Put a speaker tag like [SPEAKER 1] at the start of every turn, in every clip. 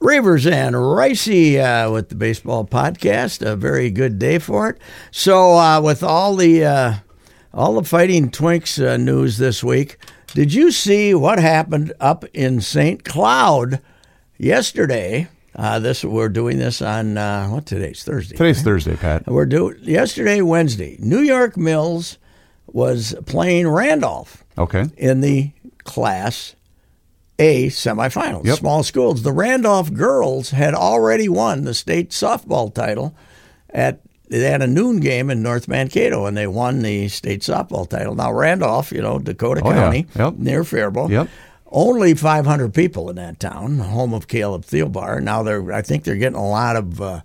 [SPEAKER 1] Reavers and Ricey uh, with the baseball podcast. A very good day for it. So, uh, with all the uh, all the fighting Twinks uh, news this week, did you see what happened up in St. Cloud yesterday? Uh, this we're doing this on uh, what today's Thursday.
[SPEAKER 2] Today's
[SPEAKER 1] right?
[SPEAKER 2] Thursday, Pat.
[SPEAKER 1] We're doing yesterday Wednesday. New York Mills was playing Randolph.
[SPEAKER 2] Okay.
[SPEAKER 1] In the Class A semifinals,
[SPEAKER 2] Yep.
[SPEAKER 1] small schools. The Randolph girls had already won the state softball title at they had a noon game in North Mankato and they won the state softball title. Now Randolph, you know, Dakota
[SPEAKER 2] Oh, yeah.
[SPEAKER 1] County,
[SPEAKER 2] Yep.
[SPEAKER 1] near Faribault.
[SPEAKER 2] Yep.
[SPEAKER 1] Only 500 people in that town, home of Caleb Thielbar. Now they're, I think they're getting a lot of uh,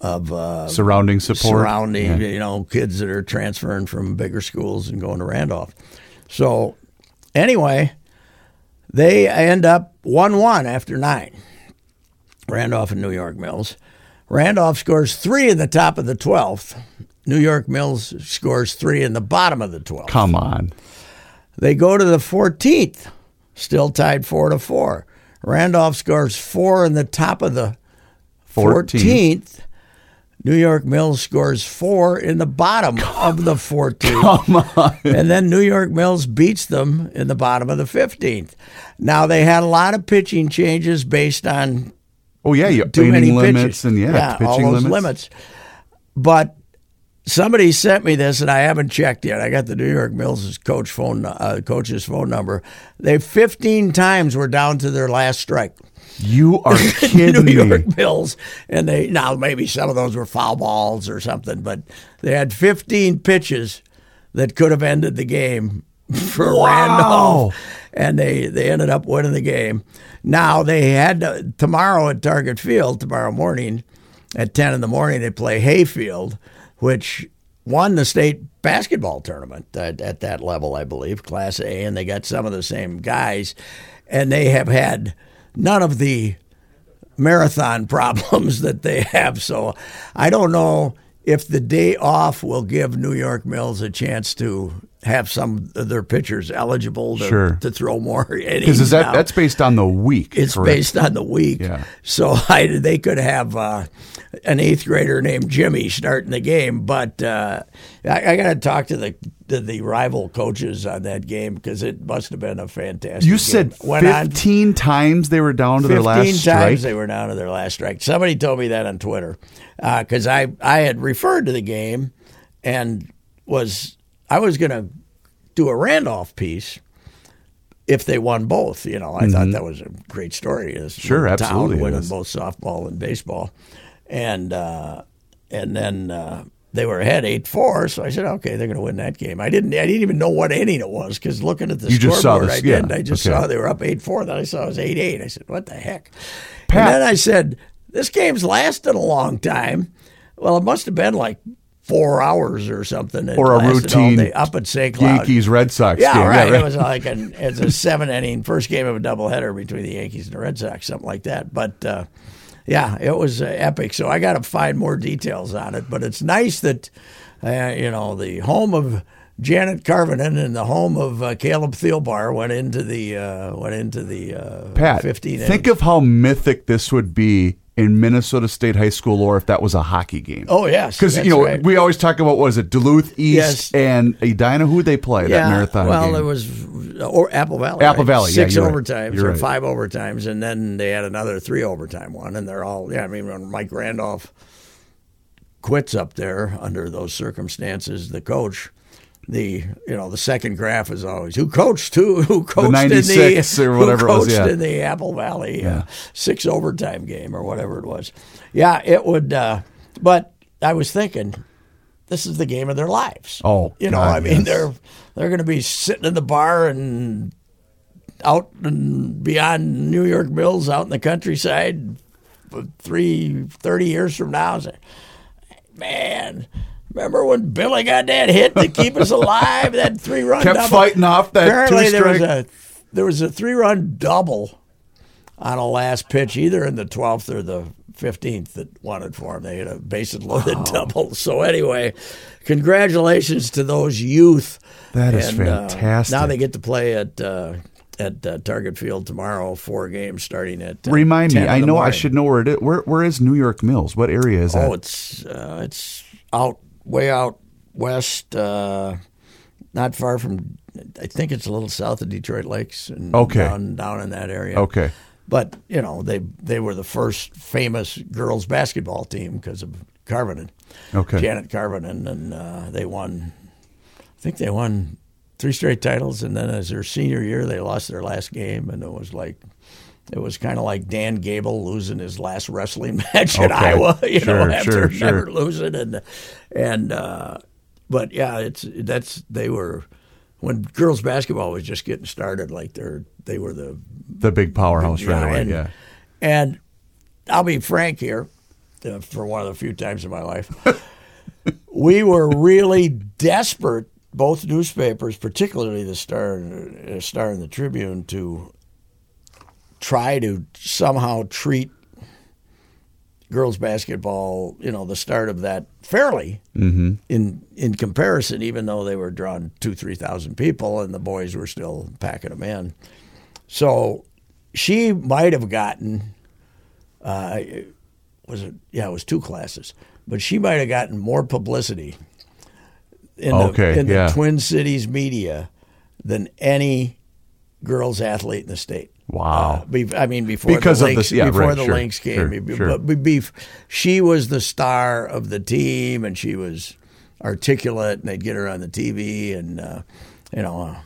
[SPEAKER 1] of uh,
[SPEAKER 2] Surrounding support.
[SPEAKER 1] surrounding,
[SPEAKER 2] Yeah.
[SPEAKER 1] you know, kids that are transferring from bigger schools and going to Randolph. So, anyway, they end up 1 1 after nine. Randolph and New York Mills. Randolph scores three in the top of the 12th. New York Mills scores three in the bottom of the 12th.
[SPEAKER 2] Come on.
[SPEAKER 1] They go to the 14th, still tied 4 to 4. Randolph scores four in the top of the
[SPEAKER 2] 14th.
[SPEAKER 1] 14th. New York Mills scores four in the bottom of the 14th.
[SPEAKER 2] Come on.
[SPEAKER 1] And then New York Mills beats them in the bottom of the 15th. Now, they had a lot of pitching changes based on
[SPEAKER 2] Oh yeah, you
[SPEAKER 1] too many
[SPEAKER 2] limits
[SPEAKER 1] pitches.
[SPEAKER 2] and yeah, pitching
[SPEAKER 1] all those
[SPEAKER 2] limits.
[SPEAKER 1] limits. But somebody sent me this, and I haven't checked yet. I got the New York Mills coach phone, uh, coach's phone number. They 15 times were down to their last strike.
[SPEAKER 2] You are kidding
[SPEAKER 1] New
[SPEAKER 2] me.
[SPEAKER 1] York Mills, and they now maybe some of those were foul balls or something, but they had 15 pitches that could have ended the game for
[SPEAKER 2] Wow.
[SPEAKER 1] Randolph, and they they ended up winning the game. Now they had to, tomorrow at Target Field tomorrow morning at 10 in the morning they play Hayfield, which won the state basketball tournament at, at that level, I believe, Class A, and they got some of the same guys, and they have had none of the marathon problems that they have. So I don't know if the day off will give New York Mills a chance to have some of their pitchers eligible to,
[SPEAKER 2] Sure.
[SPEAKER 1] to throw more innings.
[SPEAKER 2] Because is that that's based on the week?
[SPEAKER 1] It's
[SPEAKER 2] correct?
[SPEAKER 1] based on the week.
[SPEAKER 2] Yeah.
[SPEAKER 1] So I, they could have uh, an eighth grader named Jimmy starting the game, but uh, I, I got to talk to the to the rival coaches on that game because it must have been a fantastic.
[SPEAKER 2] You
[SPEAKER 1] game.
[SPEAKER 2] said
[SPEAKER 1] Went on-
[SPEAKER 2] fifteen times they were down to their
[SPEAKER 1] 15
[SPEAKER 2] last
[SPEAKER 1] times
[SPEAKER 2] strike.
[SPEAKER 1] they were down to their last strike. Somebody told me that on Twitter because I I had referred to the game and was I was going to do a Randolph piece if they won both. You know, I thought that was a great story.
[SPEAKER 2] Mm-hmm. Sure, absolutely
[SPEAKER 1] town winning both softball and baseball, and uh, and then. Uh, they were ahead eight four, so I said, "Okay, they're going to win that game." I didn't, I didn't even know what inning it was because looking at the
[SPEAKER 2] You just saw
[SPEAKER 1] scoreboard, I didn't.
[SPEAKER 2] yeah,
[SPEAKER 1] I just
[SPEAKER 2] okay.
[SPEAKER 1] saw they were up eight four. Then I saw it was eight eight. I said, "What the heck?"
[SPEAKER 2] Pat-
[SPEAKER 1] And then I said, "This game's lasted a long time." Well, it must have been like four hours or something. It
[SPEAKER 2] Or a routine
[SPEAKER 1] up at St. Cloud.
[SPEAKER 2] Yankees Red Sox
[SPEAKER 1] Yeah,
[SPEAKER 2] game.
[SPEAKER 1] right. It was like an it's a seven inning first game of a doubleheader between the Yankees and the Red Sox, something like that. But uh, yeah, it was uh, epic. So I got to find more details on it. But it's nice that uh, you know the home of Janet Karvonen and the home of uh, Caleb Thielbar went into the uh, went into the uh,
[SPEAKER 2] Pat,
[SPEAKER 1] 15
[SPEAKER 2] think of how mythic this would be in Minnesota State high school or if that was a hockey game.
[SPEAKER 1] Oh yes,
[SPEAKER 2] Because you know
[SPEAKER 1] right.
[SPEAKER 2] we always talk about what is it Duluth East
[SPEAKER 1] Yes.
[SPEAKER 2] and Edina who they play that marathon
[SPEAKER 1] Well,
[SPEAKER 2] game.
[SPEAKER 1] there was or Apple Valley.
[SPEAKER 2] Apple
[SPEAKER 1] right?
[SPEAKER 2] Valley, yeah,
[SPEAKER 1] Six
[SPEAKER 2] right.
[SPEAKER 1] overtimes
[SPEAKER 2] You're
[SPEAKER 1] or
[SPEAKER 2] right.
[SPEAKER 1] five overtimes, and then they had another three overtime one, and they're all. Yeah, I mean, when Mike Randolph quits up there under those circumstances, the coach. The you know the second graph is always who coached who who coached
[SPEAKER 2] 96
[SPEAKER 1] in the
[SPEAKER 2] or whatever
[SPEAKER 1] who
[SPEAKER 2] was,
[SPEAKER 1] coached
[SPEAKER 2] yeah.
[SPEAKER 1] in the Apple Valley uh, six overtime game or whatever it was. Yeah, it would. Uh, but I was thinking, this is the game of their lives.
[SPEAKER 2] Oh,
[SPEAKER 1] you know,
[SPEAKER 2] God,
[SPEAKER 1] I mean,
[SPEAKER 2] yes.
[SPEAKER 1] they're they're going to be sitting in the bar and out and beyond New York Mills, out in the countryside, three thirty years from now. Man, remember when Billy got that hit to keep us alive? That three run
[SPEAKER 2] Kept
[SPEAKER 1] double?
[SPEAKER 2] fighting off that
[SPEAKER 1] Apparently, there was a there was a three run double on a last pitch, either in the 12th or the 15th, that wanted for him. They had a bases loaded double. So, anyway, congratulations to those youth.
[SPEAKER 2] That is
[SPEAKER 1] And, uh,
[SPEAKER 2] fantastic.
[SPEAKER 1] now they get to play at. Uh, at uh, Target Field tomorrow, four games starting at. Uh,
[SPEAKER 2] Remind
[SPEAKER 1] 10
[SPEAKER 2] me, I know I should know where it is. Where where is New York Mills? What area is that?
[SPEAKER 1] Oh, it's uh, it's out way out west, uh, not far from. I think it's a little south of Detroit Lakes and
[SPEAKER 2] Okay.
[SPEAKER 1] down down in that area.
[SPEAKER 2] Okay.
[SPEAKER 1] but you know they they were the first famous girls basketball team because of Karvonen,
[SPEAKER 2] Okay.
[SPEAKER 1] Janet Karvonen, and uh, they won. I think they won three straight titles, and then as their senior year, they lost their last game, and it was like. It was kind of like Dan Gable losing his last wrestling match in Iowa, you
[SPEAKER 2] Sure,
[SPEAKER 1] know, after
[SPEAKER 2] sure, sure.
[SPEAKER 1] never losing, and and uh, but yeah, it's that's they were when girls basketball was just getting started, like they're they were the
[SPEAKER 2] The big powerhouse right away.
[SPEAKER 1] and,
[SPEAKER 2] yeah.
[SPEAKER 1] And I'll be frank here, uh, for one of the few times in my life, we were really desperate. Both newspapers, particularly the Star, uh, Star and the Tribune, to try to somehow treat girls basketball, you know, the start of that fairly
[SPEAKER 2] Mm-hmm.
[SPEAKER 1] in in comparison, even though they were drawing two, three thousand people and the boys were still packing them in. So she might have gotten, uh, was it? Yeah, it was two classes, but she might have gotten more publicity in
[SPEAKER 2] Okay,
[SPEAKER 1] the in
[SPEAKER 2] yeah.
[SPEAKER 1] the Twin Cities media than any girls athlete in the state.
[SPEAKER 2] Wow.
[SPEAKER 1] Uh, be- I mean, before
[SPEAKER 2] Because
[SPEAKER 1] the
[SPEAKER 2] of the- yeah,
[SPEAKER 1] before
[SPEAKER 2] right,
[SPEAKER 1] the
[SPEAKER 2] sure,
[SPEAKER 1] links came,
[SPEAKER 2] sure, sure.
[SPEAKER 1] but she was the star of the team, and she was articulate, and they'd get her on the TV, and uh, you know, uh,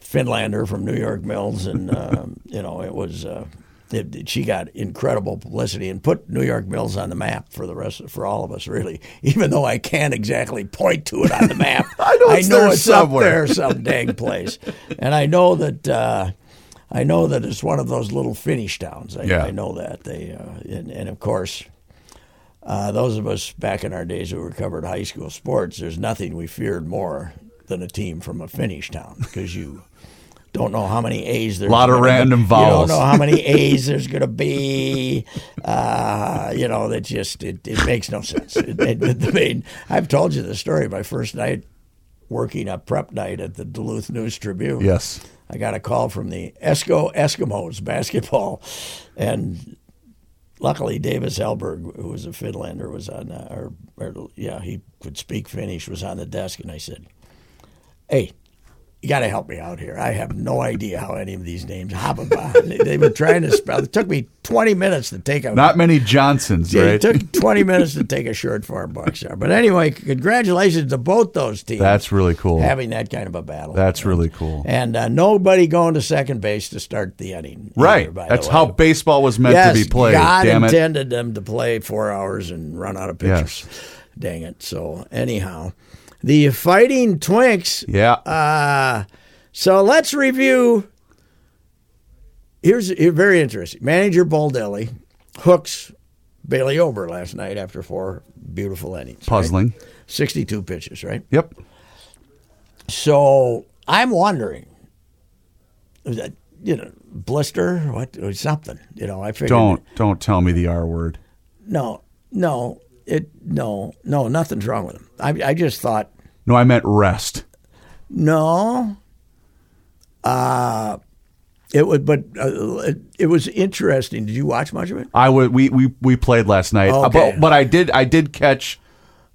[SPEAKER 1] Finlander from New York Mills, and um, you know, it was. Uh, it, she got incredible publicity and put New York Mills on the map for the rest, for all of us, really. Even though I can't exactly point to it on the map,
[SPEAKER 2] I know it's there
[SPEAKER 1] it's
[SPEAKER 2] somewhere.
[SPEAKER 1] up there some dang place, and I know that uh, I know that it's one of those little Finnish towns. I,
[SPEAKER 2] Yeah.
[SPEAKER 1] I know that they, uh, and, and of course, uh, those of us back in our days who were covered high school sports, there's nothing we feared more than a team from a Finnish town because you don't know how many A's there's.
[SPEAKER 2] A Lot of
[SPEAKER 1] gonna be.
[SPEAKER 2] random
[SPEAKER 1] You
[SPEAKER 2] vowels.
[SPEAKER 1] don't know how many A's there's going to be. Uh, you know, that just it, it makes no sense. It, it, I mean, I've told you the story. My first night working a prep night at the Duluth News Tribune.
[SPEAKER 2] Yes.
[SPEAKER 1] I got a call from the Esko Eskimos basketball, and luckily Davis Elberg, who was a Finlander, was on. Uh, or, or yeah, he could speak Finnish. Was on the desk, and I said, "Hey." You got to help me out here. I have no idea how any of these names. Hababa. They- They've been trying to spell. It took me 20 minutes to take a
[SPEAKER 2] Not many Johnsons,
[SPEAKER 1] yeah,
[SPEAKER 2] right?
[SPEAKER 1] It took 20 minutes to take a short form boxer. But anyway, congratulations to both those teams.
[SPEAKER 2] That's really cool.
[SPEAKER 1] Having that kind of a battle.
[SPEAKER 2] That's really cool.
[SPEAKER 1] And uh, nobody going to second base to start the inning.
[SPEAKER 2] Right.
[SPEAKER 1] by the
[SPEAKER 2] That's how baseball was meant
[SPEAKER 1] yes,
[SPEAKER 2] to be played.
[SPEAKER 1] God
[SPEAKER 2] damn it.
[SPEAKER 1] intended them to play four hours and run out of pitchers.
[SPEAKER 2] Yes.
[SPEAKER 1] Dang it. So, anyhow, the Fighting Twinks.
[SPEAKER 2] Yeah.
[SPEAKER 1] Uh, so let's review. Here's here, very interesting. Manager Baldelli hooks Bailey Ober last night after four beautiful innings. right?
[SPEAKER 2] Puzzling.
[SPEAKER 1] 62 pitches, right?
[SPEAKER 2] Yep.
[SPEAKER 1] So I'm wondering, that, you know, blister, what, or something. You know, I figured.
[SPEAKER 2] Don't don't tell me the R word.
[SPEAKER 1] No, no, it, no, no, nothing's wrong with him. I, I just thought,
[SPEAKER 2] No, I meant rest.
[SPEAKER 1] no. Uh, It was, but uh, it, it was interesting. Did you watch much of it?
[SPEAKER 2] I would. We we we played last night, Uh,
[SPEAKER 1] Okay.
[SPEAKER 2] but but I did I did catch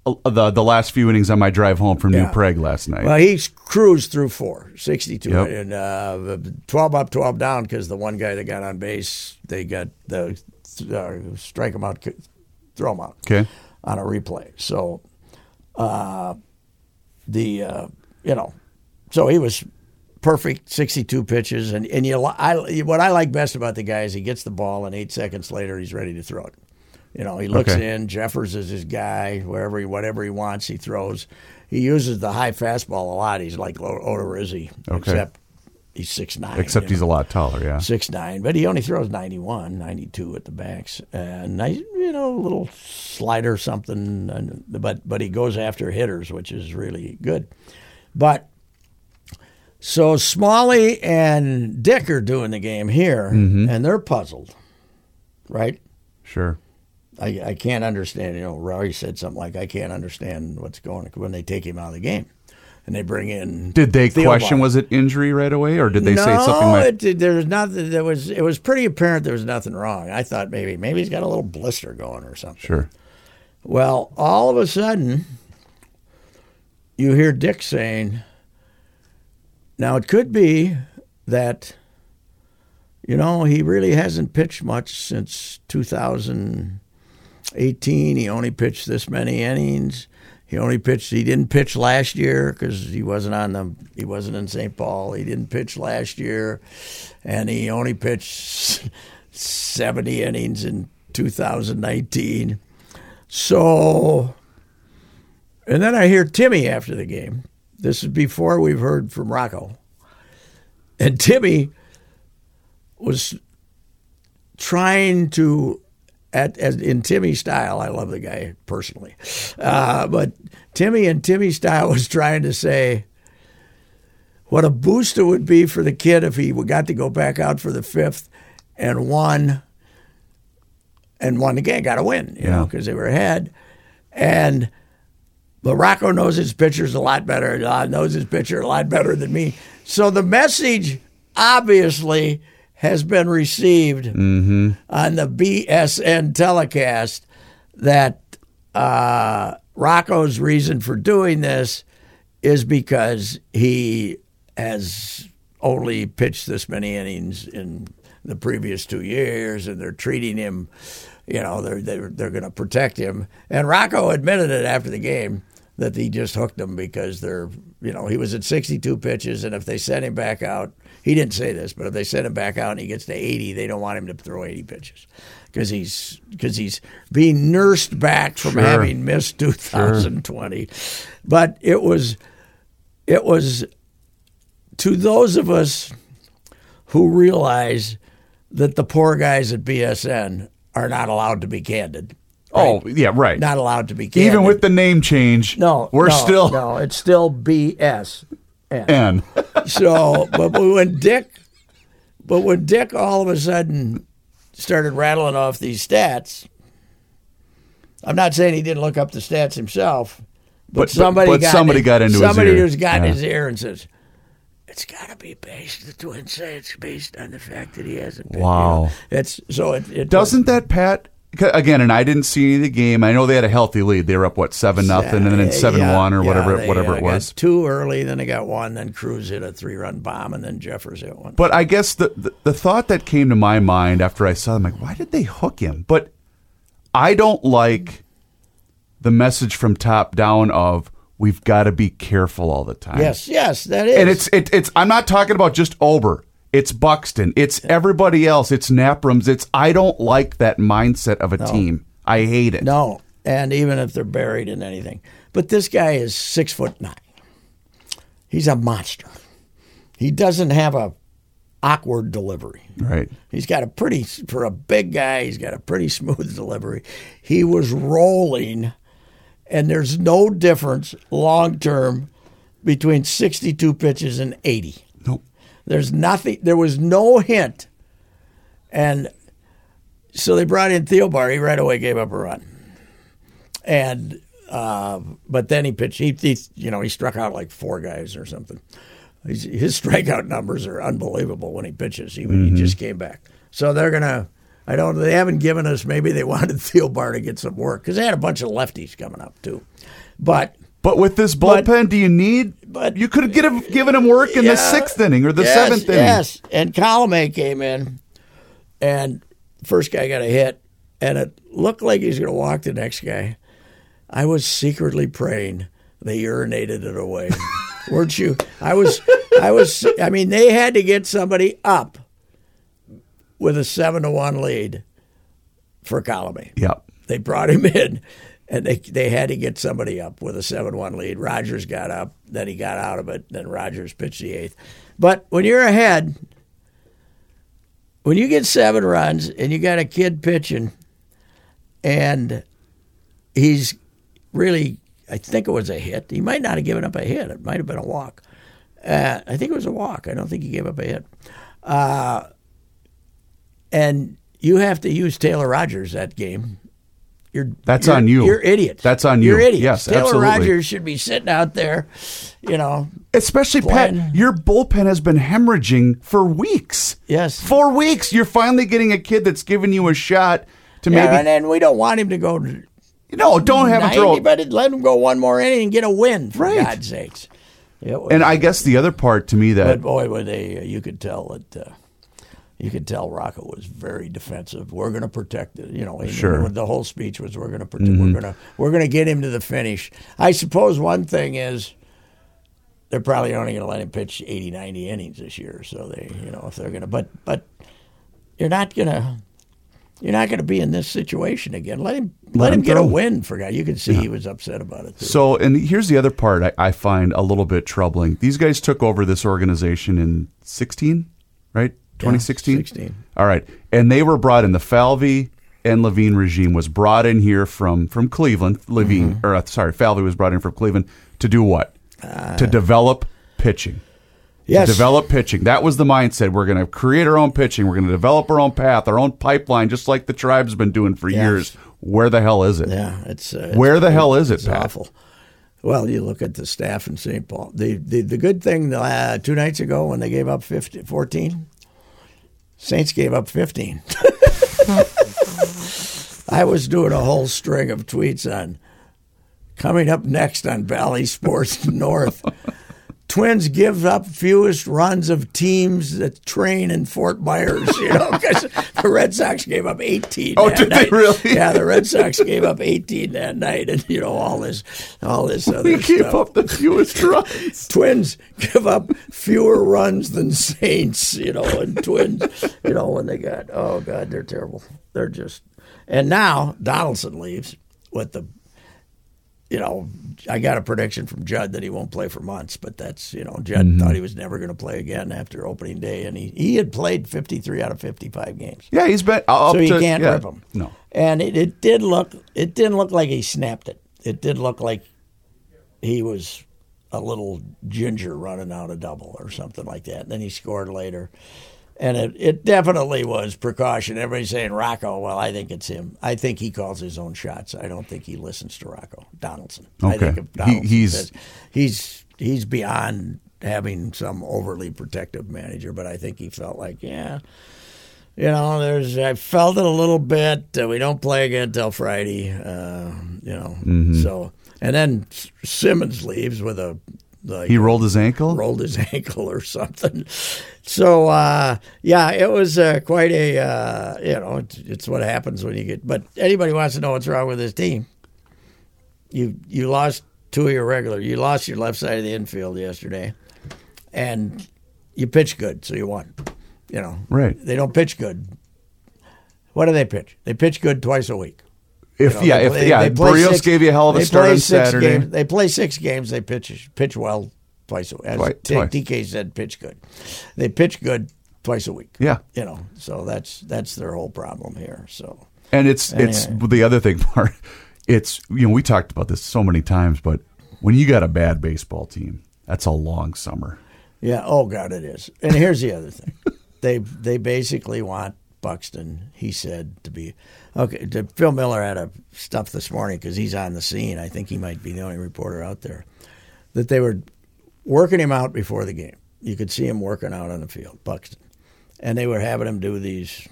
[SPEAKER 2] uh, the the last few innings on my drive home from New Prague last night.
[SPEAKER 1] Well, he cruised through four, 62,
[SPEAKER 2] Yep.
[SPEAKER 1] and uh, 12 up, 12 down because the one guy that got on base, they got the uh, strike him out, throw him out
[SPEAKER 2] okay.
[SPEAKER 1] on a replay. So, uh, the, uh, you know, so he was perfect 62 pitches. And, and you, I, what I like best about the guy is he gets the ball, and eight seconds later, he's ready to throw it. You know, he looks
[SPEAKER 2] Okay.
[SPEAKER 1] in. Jeffers is his guy. Wherever he, whatever he wants, he throws. He uses the high fastball a lot. He's like Odorizzi,
[SPEAKER 2] Okay.
[SPEAKER 1] except he's six nine.
[SPEAKER 2] Except he's a lot taller. Yeah.
[SPEAKER 1] six nine, but he only throws 91, 92 at the backs, and nice, you know, a little slider something. And, but but he goes after hitters, which is really good. But so Smalley and Dick are doing the game here, mm-hmm. and they're puzzled, right?
[SPEAKER 2] Sure.
[SPEAKER 1] I, I can't understand. You know, Rory said something like, "I can't understand what's going on when they take him out of the game." And they bring in.
[SPEAKER 2] Did they question was it injury right away, or did they
[SPEAKER 1] no,
[SPEAKER 2] say something like?
[SPEAKER 1] it, there was nothing. There was. It was pretty apparent there was nothing wrong. I thought maybe maybe he's got a little blister going or something.
[SPEAKER 2] Sure.
[SPEAKER 1] Well, all of a sudden, you hear Dick saying, "Now it could be that, you know, he really hasn't pitched much since 2018. He only pitched this many innings. He only pitched. He didn't pitch last year because he wasn't on the. He wasn't in St. Paul. He didn't pitch last year, and he only pitched 70 innings in 2019." So, and then I hear Timmy after the game. This is before we've heard from Rocco. And Timmy was trying to, at as in Timmy style, I love the guy personally, uh, but Timmy and Timmy style was trying to say what a boost it would be for the kid if he got to go back out for the fifth and won and won the game, got a win, you know, because they were ahead. And but Rocco knows his pitchers a lot better. uh, knows his pitcher a lot better than me. So the message obviously has been received on the BSN telecast that uh, Rocco's reason for doing this is because he has only pitched this many innings in the previous two years, and they're treating him, you know, they're they're, they're going to protect him. And Rocco admitted it after the game that he just hooked him because they're, you know, he was at 62 pitches, and if they send him back out, he didn't say this, but if they send him back out and he gets to 80, they don't want him to throw 80 pitches because he's because he's being nursed back from
[SPEAKER 2] Sure.
[SPEAKER 1] having missed 2020. But it was it was to those of us who realize that the poor guys at BSN are not allowed to be candid.
[SPEAKER 2] Oh yeah, right.
[SPEAKER 1] Not allowed to be candid.
[SPEAKER 2] Even with the name change,
[SPEAKER 1] no,
[SPEAKER 2] we're
[SPEAKER 1] no,
[SPEAKER 2] still
[SPEAKER 1] no. It's still BS.
[SPEAKER 2] N.
[SPEAKER 1] So, but when Dick, but when Dick all of a sudden started rattling off these stats, I'm not saying he didn't look up the stats himself, but,
[SPEAKER 2] But-
[SPEAKER 1] somebody
[SPEAKER 2] but
[SPEAKER 1] got
[SPEAKER 2] somebody
[SPEAKER 1] in-
[SPEAKER 2] got into his
[SPEAKER 1] somebody who's got
[SPEAKER 2] Yeah.
[SPEAKER 1] his ear and says. It's got to be based. The twins say it's based on the fact that he hasn't. Been, you
[SPEAKER 2] Wow.
[SPEAKER 1] know. it's so it, it
[SPEAKER 2] Doesn't that Pat? Again, and I didn't see any of the game. I know they had a healthy lead. They were up what seven nothing, and then seven
[SPEAKER 1] Yeah,
[SPEAKER 2] one or
[SPEAKER 1] yeah,
[SPEAKER 2] whatever
[SPEAKER 1] they,
[SPEAKER 2] whatever
[SPEAKER 1] uh,
[SPEAKER 2] it was.
[SPEAKER 1] Got two early, then they got one, then Cruz hit a three-run bomb, and then Jeffers hit one.
[SPEAKER 2] But I guess the, the the thought that came to my mind after I saw them, like, why did they hook him? But I don't like the message from top down of we've got to be careful all the time.
[SPEAKER 1] yes, yes, that is.
[SPEAKER 2] and it's it, it's I'm not talking about just Ober. It's Buxton. It's everybody else. It's Naprams. It's I don't like that mindset of a team. I hate it.
[SPEAKER 1] No, and even if they're buried in anything, but this guy is six foot nine. He's a monster. He doesn't have a awkward delivery.
[SPEAKER 2] Right.
[SPEAKER 1] He's got a pretty for a big guy. He's got a pretty smooth delivery. He was rolling, and there's no difference long term between 62 pitches and 80. There's nothing. There was no hint, and so they brought in Thielbar. He right away gave up a run, and uh, but then he pitched. He, he you know he struck out like four guys or something. His, his strikeout numbers are unbelievable when he pitches. He, he just came back, so they're gonna. I don't. They haven't given us. Maybe they wanted Thielbar to get some work because they had a bunch of lefties coming up too, but.
[SPEAKER 2] But with this
[SPEAKER 1] But-
[SPEAKER 2] bullpen, do you need?
[SPEAKER 1] But-
[SPEAKER 2] you could have given, him work in the sixth inning or the
[SPEAKER 1] yes,
[SPEAKER 2] seventh inning.
[SPEAKER 1] Yes, and Colomé came in, and first guy got a hit, and it looked like he's going to walk the next guy. I was secretly praying they urinated it away, weren't you? I was, I was. I mean, they had to get somebody up with a seven to one lead for Colomé.
[SPEAKER 2] Yep.
[SPEAKER 1] They brought him in, and they they had to get somebody up with a seven-one lead. Rogers got up, then he got out of it. Then Rogers pitched the eighth. But when you're ahead, when you get seven runs and you got a kid pitching, and he's really, I think it was a hit. He might not have given up a hit. It might have been a walk. Uh, I think it was a walk. I don't think he gave up a hit. Uh, and you have to use Taylor Rogers that game. You're
[SPEAKER 2] That's
[SPEAKER 1] you're-
[SPEAKER 2] on you.
[SPEAKER 1] You're idiots.
[SPEAKER 2] That's on you.
[SPEAKER 1] You're idiots.
[SPEAKER 2] Yes,
[SPEAKER 1] Taylor
[SPEAKER 2] absolutely.
[SPEAKER 1] Rogers should be sitting out there, you know.
[SPEAKER 2] Especially
[SPEAKER 1] Playing.
[SPEAKER 2] Pat, your bullpen has been hemorrhaging for weeks.
[SPEAKER 1] Yes.
[SPEAKER 2] Four weeks. You're finally getting a kid that's giving you a shot to
[SPEAKER 1] Yeah, and
[SPEAKER 2] maybe.
[SPEAKER 1] then we don't want him to go to
[SPEAKER 2] no, don't have him
[SPEAKER 1] 90,
[SPEAKER 2] throw.
[SPEAKER 1] but let him go one more inning and get a win, for
[SPEAKER 2] Right.
[SPEAKER 1] God's sakes.
[SPEAKER 2] And I guess the other part to me that
[SPEAKER 1] But boy, were they! You could tell that. Uh, you could tell Rocco was very defensive. We're going to protect it. You know,
[SPEAKER 2] Sure. Mm-hmm.
[SPEAKER 1] The whole speech was, "We're going to protect. We're going to. We're going to get him to the finish." I suppose one thing is. They're probably only going to let him pitch 80, 90 innings this year. So they, you know, if they're going to, but but you're not going to, you're not going to be in this situation again. Let him let,
[SPEAKER 2] Let
[SPEAKER 1] him,
[SPEAKER 2] him
[SPEAKER 1] get a win for God. You can see he was upset about it too.
[SPEAKER 2] So, and here's the other part I, I find a little bit troubling. These guys took over this organization in 16, right? 2016?
[SPEAKER 1] 16.
[SPEAKER 2] All right. And they were brought in. The Falvey and Levine regime was brought in here from, from Cleveland. Levine,
[SPEAKER 1] Mm-hmm.
[SPEAKER 2] or uh, sorry, Falvey was brought in from Cleveland to do what? to develop pitching.
[SPEAKER 1] yes,
[SPEAKER 2] To develop pitching. That was the mindset. We're going to create our own pitching. We're going to develop our own path, our own pipeline, just like the tribe's been doing for
[SPEAKER 1] Yes.
[SPEAKER 2] years. Where the hell is it?
[SPEAKER 1] Yeah, it's uh,
[SPEAKER 2] Where the hell is it, Pat?
[SPEAKER 1] awful. Well, you look at the staff in St. Paul. The the, the good thing uh, two nights ago when they gave up 50, 14, Saints gave up 15. I was doing a whole string of tweets on coming up next on Bally Sports North. Twins give up fewest runs of teams that train in Fort Myers, you know, because the Red Sox gave up 18.
[SPEAKER 2] Oh, did they really?
[SPEAKER 1] Yeah, the Red Sox gave up 18 that night, and you know all this, all this other
[SPEAKER 2] We gave
[SPEAKER 1] stuff.
[SPEAKER 2] up the fewest runs.
[SPEAKER 1] Twins give up fewer runs than Saints, you know, and Twins, you know, when they got oh god, they're terrible. They're just and now Donaldson leaves with the you know, I got a prediction from Judd that he won't play for months, but that's you know, Judd
[SPEAKER 2] Mm-hmm.
[SPEAKER 1] thought he was never going to play again after opening day, and he, he had played fifty three out of fifty five games,
[SPEAKER 2] Yeah, he's been up
[SPEAKER 1] so you
[SPEAKER 2] to,
[SPEAKER 1] can't
[SPEAKER 2] yeah,
[SPEAKER 1] rip him.
[SPEAKER 2] No.
[SPEAKER 1] and it, it did look it didn't look like he snapped it. It did look like he was a little ginger running out a double or something like that. And then he scored later. And it, it definitely was precaution. Everybody's saying Rocco. Well, I think it's him. I think he calls his own shots. I don't think he listens to Rocco Donaldson.
[SPEAKER 2] Okay.
[SPEAKER 1] I think if
[SPEAKER 2] He-
[SPEAKER 1] Donaldson
[SPEAKER 2] he's-
[SPEAKER 1] says- he's he's beyond having some overly protective manager, but I think he felt like, yeah, you know, there's I felt it a little bit. Uh, we don't play again until Friday, uh, you know.
[SPEAKER 2] Mm-hmm.
[SPEAKER 1] So and then S- Simmons leaves with a like
[SPEAKER 2] He rolled his ankle?
[SPEAKER 1] rolled his ankle or something. So uh, yeah, it was uh, quite a uh, you know it's, it's what happens when you get. But anybody wants to know what's wrong with this team? You you lost two of your regular. You lost your left side of the infield yesterday, and you pitched good, so you won. You know,
[SPEAKER 2] Right.
[SPEAKER 1] They don't pitch good. What do they pitch? They pitch good twice a week.
[SPEAKER 2] If
[SPEAKER 1] You know,
[SPEAKER 2] yeah,
[SPEAKER 1] they
[SPEAKER 2] if yeah,
[SPEAKER 1] they
[SPEAKER 2] Berríos
[SPEAKER 1] six-
[SPEAKER 2] gave you a hell of a start on Saturday.
[SPEAKER 1] Games, they play six games. They pitch pitch well twice a week. As
[SPEAKER 2] Twi-
[SPEAKER 1] T-
[SPEAKER 2] twice.
[SPEAKER 1] TK said, pitch good. They pitch good twice a week.
[SPEAKER 2] Yeah.
[SPEAKER 1] you know, so that's that's their whole problem here. So
[SPEAKER 2] And it's it's the other thing part. It's you know we talked about this so many times, but when you got a bad baseball team, that's a long summer.
[SPEAKER 1] yeah, oh god, it is. And here's the other thing: they they basically want Buxton. He said to be okay. To, Phil Miller had a stuff this morning because he's on the scene. I think he might be the only reporter out there that they were working him out before the game. you could see him working out on the field, Buxton, and they were having him do these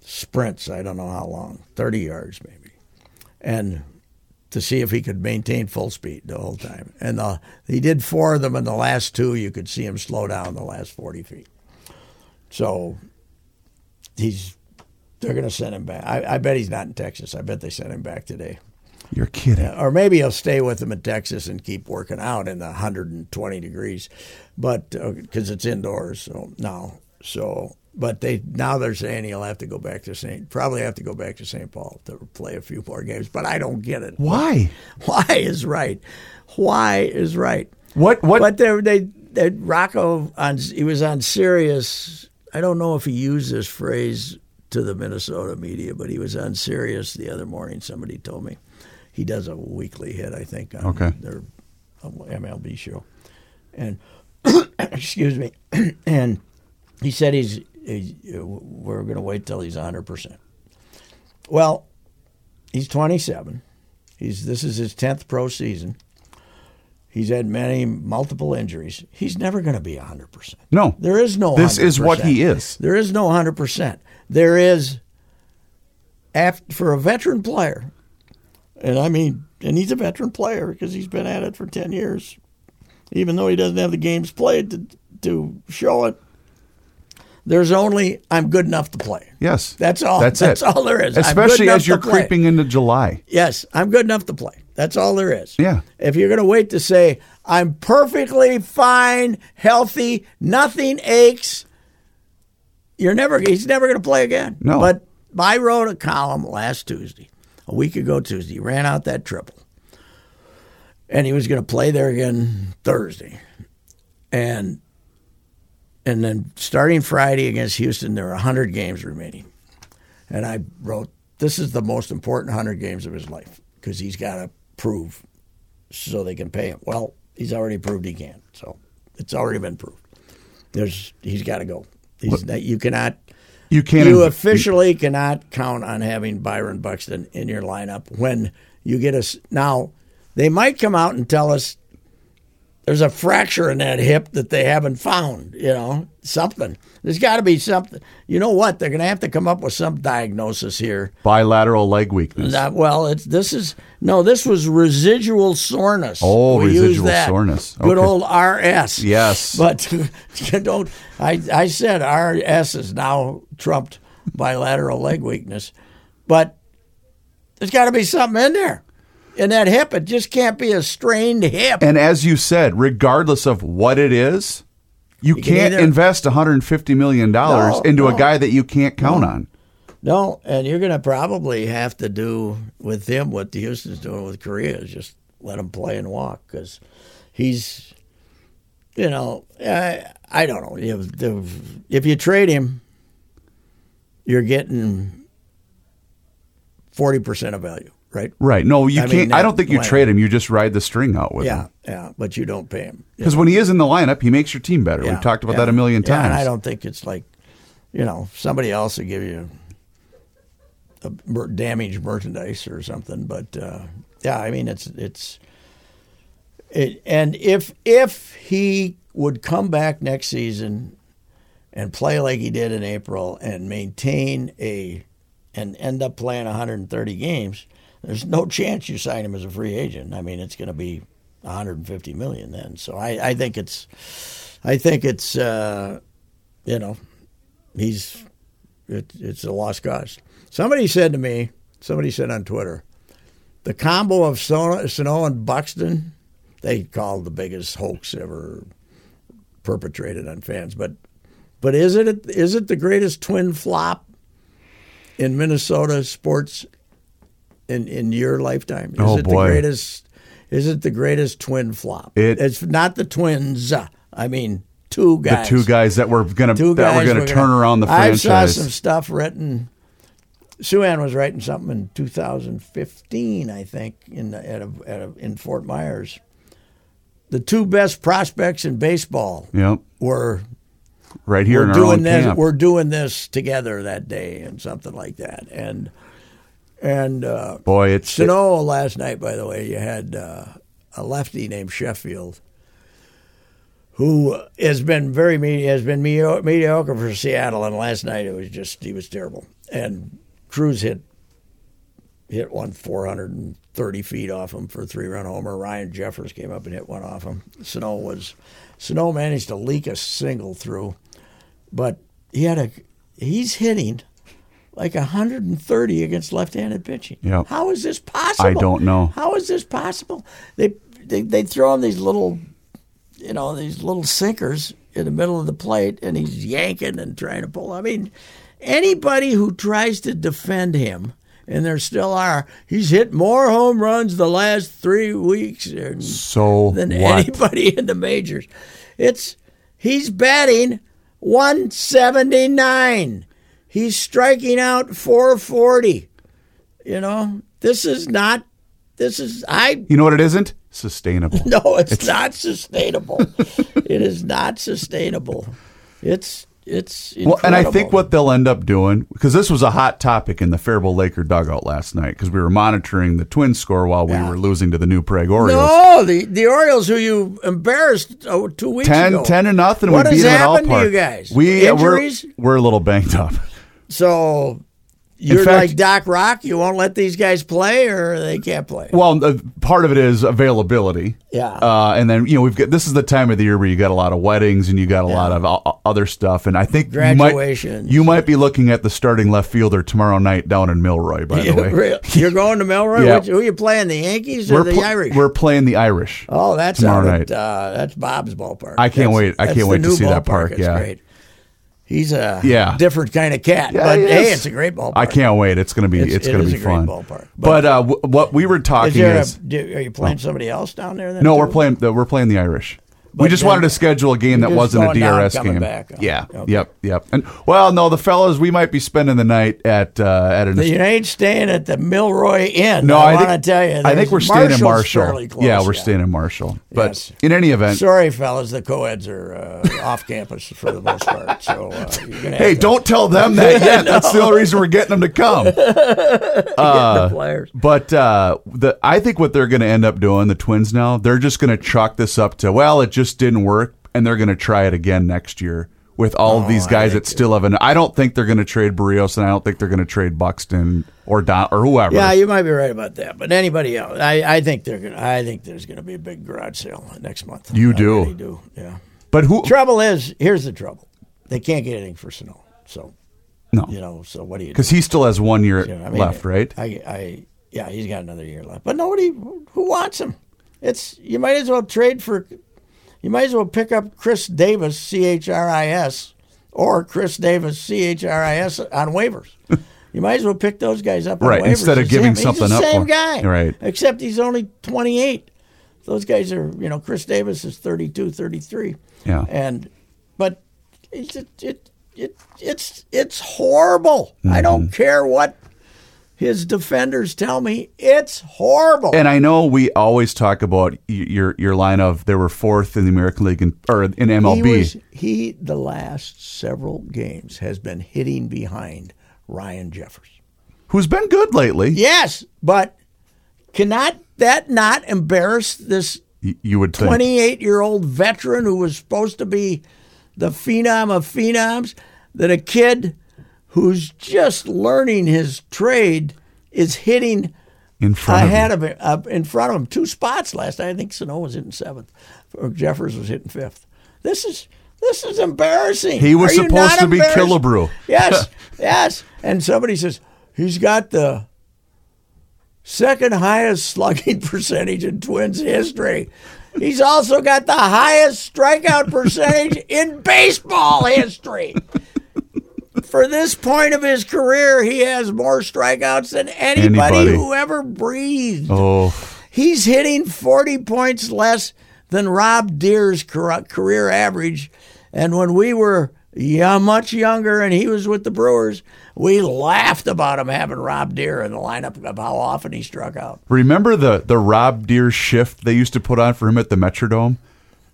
[SPEAKER 1] sprints. I don't know how long, thirty yards maybe, and to see if he could maintain full speed the whole time. And uh, he did four of them, and the last two you could see him slow down the last forty feet. So he's they're going to send him back. I, I bet he's not in Texas. I bet they sent him back today.
[SPEAKER 2] You're kidding.
[SPEAKER 1] Or maybe he'll stay with them in Texas and keep working out in the 120 degrees, but because uh, it's indoors. So now, so but they now they're saying he'll have to go back to St. Probably have to go back to St. Paul to play a few more games. But I don't get it.
[SPEAKER 2] Why?
[SPEAKER 1] Why is right? Why is right?
[SPEAKER 2] What? What?
[SPEAKER 1] But they they, they Rocco on he was on Sirius. I don't know if he used this phrase to the Minnesota media, but he was on Sirius the other morning. Somebody told me he does a weekly hit, I think, on
[SPEAKER 2] okay.
[SPEAKER 1] their MLB show. And excuse me, and he said he's, he's we're going to wait till he's 100 percent. Well, he's 27. He's this is his 10th pro season. He's had many multiple injuries. He's never going to be 100%.
[SPEAKER 2] No.
[SPEAKER 1] There is no
[SPEAKER 2] This
[SPEAKER 1] 100%.
[SPEAKER 2] is what he is.
[SPEAKER 1] There is no 100%. There is after, for a veteran player. And I mean, and he's a veteran player because he's been at it for 10 years. Even though he doesn't have the games played to to show it. There's only I'm good enough to play.
[SPEAKER 2] Yes.
[SPEAKER 1] That's all.
[SPEAKER 2] That's,
[SPEAKER 1] That's all there is.
[SPEAKER 2] Especially as you're creeping into July.
[SPEAKER 1] Yes, I'm good enough to play. That's all there is.
[SPEAKER 2] Yeah.
[SPEAKER 1] If you're going to wait to say, I'm perfectly fine, healthy, nothing aches, you're never, he's never going to play again.
[SPEAKER 2] No.
[SPEAKER 1] But I wrote a column last Tuesday, a week ago Tuesday, he ran out that triple. And he was going to play there again Thursday. And and then starting Friday against Houston, there are 100 games remaining. And I wrote, this is the most important 100 games of his life because he's got to prove so they can pay him. Well, he's already proved he can. So it's already been proved. There's He's got to go. He's not, you cannot.
[SPEAKER 2] You can't.
[SPEAKER 1] You officially cannot count on having Byron Buxton in your lineup when you get us. Now, they might come out and tell us there's a fracture in that hip that they haven't found, you know, something. There's got to be something. You know what? They're going to have to come up with some diagnosis here.
[SPEAKER 2] bilateral leg weakness.
[SPEAKER 1] Not, well, it's this is no, this was residual soreness.
[SPEAKER 2] Oh,
[SPEAKER 1] We
[SPEAKER 2] residual
[SPEAKER 1] that.
[SPEAKER 2] soreness.
[SPEAKER 1] Good old RS.
[SPEAKER 2] Yes.
[SPEAKER 1] But don't I I said RS is now trumped bilateral leg weakness. But there's got to be something in there. In that hip, it just can't be a strained hip.
[SPEAKER 2] and as you said, regardless of what it is, you,
[SPEAKER 1] can
[SPEAKER 2] can't invest 150 million dollars
[SPEAKER 1] No,
[SPEAKER 2] into a guy that you can't count on.
[SPEAKER 1] No, and you're going to probably have to do with him what the Houston's doing with Correa is just let him play and walk because he's, you know, I, I don't know. If, if you trade him, you're getting 40% of value, right?
[SPEAKER 2] Right. No, you
[SPEAKER 1] I
[SPEAKER 2] can't. I
[SPEAKER 1] that
[SPEAKER 2] don't think you trade him. You just ride the string out with
[SPEAKER 1] Yeah,
[SPEAKER 2] him.
[SPEAKER 1] yeah, Yeah. but you don't pay him.
[SPEAKER 2] Because when he is in the lineup, he makes your team better.
[SPEAKER 1] Yeah,
[SPEAKER 2] We've talked about
[SPEAKER 1] yeah.
[SPEAKER 2] that a million times.
[SPEAKER 1] and I don't think it's like, you know, somebody else will give you a mer- damaged merchandise or something. But uh, yeah, I mean, it's it's it, and if if he would come back next season and play like he did in April and maintain a and end up playing 130 games, there's no chance you sign him as a free agent. I mean, it's going to be 150 million then. So I, I think it's, I think it's, uh, you know, he's, it, it's a lost cause. Somebody said to me, somebody said on Twitter, the combo of Sano, and Buxton, they called the biggest hoax ever perpetrated on fans. But, but is it is it the greatest twin flop in Minnesota sports in in your lifetime? Is
[SPEAKER 2] Oh,
[SPEAKER 1] it
[SPEAKER 2] boy.
[SPEAKER 1] the greatest? Is it the greatest twin flop?
[SPEAKER 2] It-
[SPEAKER 1] it's not the twins. uh, I mean, two guys.
[SPEAKER 2] The two guys that were gonna
[SPEAKER 1] Two
[SPEAKER 2] that were gonna
[SPEAKER 1] were
[SPEAKER 2] turn around the franchise.
[SPEAKER 1] I saw some stuff written. Sue Ann was writing something in 2015, I think, in the, at a, at a, in Fort Myers. The two best prospects in baseball
[SPEAKER 2] Yep.
[SPEAKER 1] were
[SPEAKER 2] Right here
[SPEAKER 1] we're
[SPEAKER 2] in our
[SPEAKER 1] doing
[SPEAKER 2] own
[SPEAKER 1] this.
[SPEAKER 2] camp.
[SPEAKER 1] We're doing this together that day, and something like that. And and uh,
[SPEAKER 2] Boy, it's
[SPEAKER 1] Sanoa it. last night. By the way, you had uh, a lefty named Sheffield, who has been very has been medio- mediocre for Seattle. And last night it was just he was terrible. And Cruz hit hit one 430 feet off him for a three run homer. Ryan Jeffers came up and hit one off him. Sano was Sano managed to leak a single through, but he had a he's hitting like 130 against left-handed pitching.
[SPEAKER 2] Yep.
[SPEAKER 1] How is this possible?
[SPEAKER 2] I don't know.
[SPEAKER 1] How is this possible? They they they throw him these little, you know, these little sinkers in the middle of the plate, and he's yanking and trying to pull. I mean, anybody who tries to defend him, and there still are, he's hit more home runs the last three weeks than,
[SPEAKER 2] So
[SPEAKER 1] than
[SPEAKER 2] what?
[SPEAKER 1] anybody in the majors. It's he's batting 179. He's striking out 440. You know, this is not. This is I
[SPEAKER 2] You know what it isn't? Sustainable.
[SPEAKER 1] no, it's, not sustainable. it is not sustainable. It's it's
[SPEAKER 2] Well, and I think what they'll end up doing, because this was a hot topic in the Faribault Laker dugout last night, because we were monitoring the twin score while we were losing to the New Prague Orioles.
[SPEAKER 1] No, the the Orioles who you embarrassed oh, two weeks
[SPEAKER 2] 10,
[SPEAKER 1] ago.
[SPEAKER 2] 10 to nothing.
[SPEAKER 1] What
[SPEAKER 2] we
[SPEAKER 1] has
[SPEAKER 2] beat them at
[SPEAKER 1] happened to you guys?
[SPEAKER 2] We, uh, we're, we're a little banged up.
[SPEAKER 1] So you're
[SPEAKER 2] fact-
[SPEAKER 1] like Doc Rock. You won't let these guys play, or they can't play.
[SPEAKER 2] Well, uh, part of it is availability.
[SPEAKER 1] Yeah.
[SPEAKER 2] Uh, and then, you know, we've got this is the time of the year where you got a lot of weddings and you got a lot of o- other stuff. And I think you might, you might be looking at the starting left fielder tomorrow night down in Milroy, by the way.
[SPEAKER 1] You're going to Milroy.
[SPEAKER 2] Yeah.
[SPEAKER 1] Which- Who are you playing? The Yankees or
[SPEAKER 2] We're,
[SPEAKER 1] the
[SPEAKER 2] pl-
[SPEAKER 1] Irish?
[SPEAKER 2] we're playing the Irish.
[SPEAKER 1] oh, that's
[SPEAKER 2] tomorrow
[SPEAKER 1] out
[SPEAKER 2] night.
[SPEAKER 1] At, uh, that's Bob's ballpark.
[SPEAKER 2] I can't
[SPEAKER 1] That's-
[SPEAKER 2] wait. I can't wait to see that park,
[SPEAKER 1] It's
[SPEAKER 2] yeah.
[SPEAKER 1] great. He's a
[SPEAKER 2] Yeah.
[SPEAKER 1] different kind of cat,
[SPEAKER 2] Yeah,
[SPEAKER 1] but
[SPEAKER 2] he
[SPEAKER 1] hey, it's a great ballpark.
[SPEAKER 2] I can't wait. It's going to be
[SPEAKER 1] It's-
[SPEAKER 2] it's,
[SPEAKER 1] it
[SPEAKER 2] going to
[SPEAKER 1] is
[SPEAKER 2] be fun.
[SPEAKER 1] ballpark.
[SPEAKER 2] But, uh, w- what we were
[SPEAKER 1] Is
[SPEAKER 2] talking
[SPEAKER 1] there a,
[SPEAKER 2] is
[SPEAKER 1] do, are you playing somebody else down there?
[SPEAKER 2] No,
[SPEAKER 1] too?
[SPEAKER 2] we're playing the, we're playing the Irish. We just wanted to schedule a game that wasn't a DRS game.
[SPEAKER 1] back.
[SPEAKER 2] Yeah.
[SPEAKER 1] okay.
[SPEAKER 2] Yep. Yep. And well, no, the fellas, we might be spending the night at uh, at an.
[SPEAKER 1] You ain't staying at the Milroy Inn.
[SPEAKER 2] no,
[SPEAKER 1] I,
[SPEAKER 2] I,
[SPEAKER 1] want to tell you.
[SPEAKER 2] I think we're staying in Marshall.
[SPEAKER 1] close,
[SPEAKER 2] yeah, we're staying in Marshall. But
[SPEAKER 1] Yes.
[SPEAKER 2] in any event,
[SPEAKER 1] Sorry, fellas, the co-eds are uh, off campus for the most part. So uh, you're
[SPEAKER 2] hey,
[SPEAKER 1] to
[SPEAKER 2] don't tell them that yet. That's the only reason we're getting them to come.
[SPEAKER 1] get the players.
[SPEAKER 2] But uh, the I think what they're going to end up doing, the Twins now, they're just going to chalk this up to well, it just didn't work, and they're going to try it again next year with all of oh,
[SPEAKER 1] these
[SPEAKER 2] guys that still have an. I don't think they're going to trade Berríos, and I don't think they're going to trade Buxton or Don or whoever.
[SPEAKER 1] Yeah, you might be right about that. But anybody else, I, I think they're gonna. I think there's gonna be a big garage sale next month.
[SPEAKER 2] You
[SPEAKER 1] I
[SPEAKER 2] do?
[SPEAKER 1] really do. Yeah.
[SPEAKER 2] but who?
[SPEAKER 1] Trouble is, here's the trouble. They can't get anything for Sano. So
[SPEAKER 2] No,
[SPEAKER 1] you know. So what do you?
[SPEAKER 2] because he still has one year
[SPEAKER 1] You know, I mean,
[SPEAKER 2] left, right?
[SPEAKER 1] I, I, yeah, he's got another year left. But nobody who wants him. It's you might as well trade for. You might as well pick up Chris Davis, C H R I S, or Chris Davis, C H R I S, on waivers. you might as well pick those guys up on
[SPEAKER 2] Right,
[SPEAKER 1] waivers
[SPEAKER 2] instead of giving
[SPEAKER 1] him. He's
[SPEAKER 2] something
[SPEAKER 1] the
[SPEAKER 2] up
[SPEAKER 1] Same guy,
[SPEAKER 2] Right.
[SPEAKER 1] Except he's only twenty eight. Those guys are, you know, Chris Davis is 32, 33.
[SPEAKER 2] Yeah.
[SPEAKER 1] And, but it's it, it, it it's it's horrible. I
[SPEAKER 2] Mm-hmm.
[SPEAKER 1] don't care what his defenders tell me. It's horrible.
[SPEAKER 2] And I know we always talk about your your line of they were fourth in the American League in, or in MLB.
[SPEAKER 1] He was he the last several games has been hitting behind Ryan Jeffers.
[SPEAKER 2] who's been good lately.
[SPEAKER 1] Yes, but cannot that not embarrass this
[SPEAKER 2] You would
[SPEAKER 1] 28 year old veteran who was supposed to be the phenom of phenoms that a kid who's just learning his trade is hitting
[SPEAKER 2] in front
[SPEAKER 1] ahead
[SPEAKER 2] of
[SPEAKER 1] of him, up in front of him. Two spots last night. I think Sano was hitting seventh, or Jeffers was hitting fifth. This is this is embarrassing.
[SPEAKER 2] He was
[SPEAKER 1] Are
[SPEAKER 2] supposed to be? Killebrew.
[SPEAKER 1] Yes, yes. And somebody says he's got the second highest slugging percentage in Twins history. He's also got the highest strikeout percentage in baseball history. For this point of his career, he has more strikeouts than anybody,
[SPEAKER 2] Anybody.
[SPEAKER 1] who ever breathed.
[SPEAKER 2] Oh,
[SPEAKER 1] He's hitting 40 points less than Rob Deer's career average. And when we were yeah, much younger and he was with the Brewers, we laughed about him having Rob Deer in the lineup of how often he struck out.
[SPEAKER 2] remember the the Rob Deer shift they used to put on for him at the Metrodome?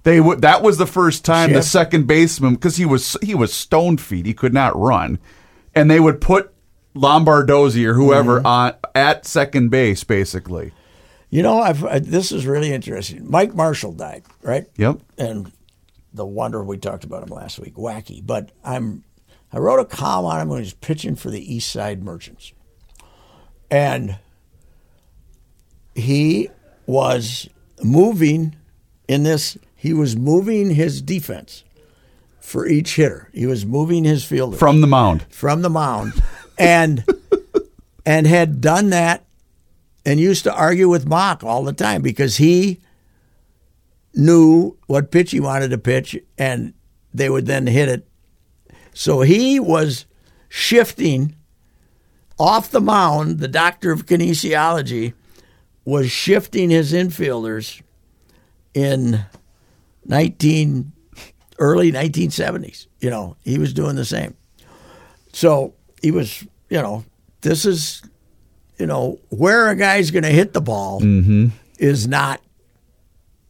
[SPEAKER 2] They would. That was the first time the second baseman because he was he was stone feet. He could not run, and they would put Lombardozzi or whoever
[SPEAKER 1] Mm-hmm.
[SPEAKER 2] on at second base basically.
[SPEAKER 1] You know, I've, I, this is really interesting. Mike Marshall died, right?
[SPEAKER 2] Yep.
[SPEAKER 1] And the wonder we talked about him last week, wacky. But I'm I wrote a column on him when he was pitching for the East Side Merchants, and he was moving in this. He was moving his defense for each hitter. He was moving his fielder
[SPEAKER 2] From the mound.
[SPEAKER 1] from the mound, and and had done that, and used to argue with Mauch all the time because he knew what pitch he wanted to pitch, and they would then hit it. So he was shifting off the mound. The doctor of kinesiology was shifting his infielders in nineteen early 1970s. You know, he was doing the same. So he was, you know, this is, you know, where a guy's going to hit the ball mm-hmm. is not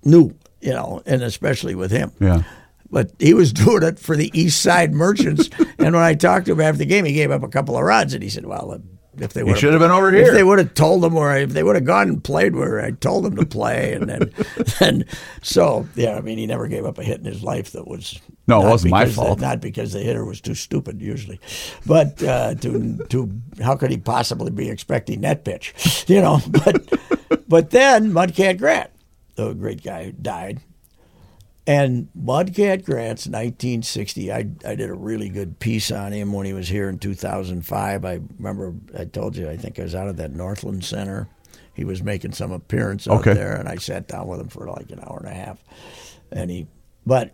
[SPEAKER 1] new, you know, and especially with him.
[SPEAKER 2] Yeah.
[SPEAKER 1] But he was doing it for the East Side Merchants. and when I talked to him after the game, he gave up a couple of runs, and he said, "Well, if they would
[SPEAKER 2] should have been over here.
[SPEAKER 1] if they would have told him, or if they would have gone and played where I told them to play, and then, then so yeah, I mean, he never gave up a hit in his life that was
[SPEAKER 2] No, it wasn't my
[SPEAKER 1] because the-
[SPEAKER 2] fault.
[SPEAKER 1] not because the hitter was too stupid usually, but uh, to to how could he possibly be expecting that pitch, you know? But but then Mudcat Grant, the great guy, died. And Mudcat Grant's 1960, I, I did a really good piece on him when he was here in 2005. I remember I told you, I think I was out at that Northland Center. He was making some appearance out
[SPEAKER 2] Okay.
[SPEAKER 1] there, and I sat down with him for like an hour and a half. And he, but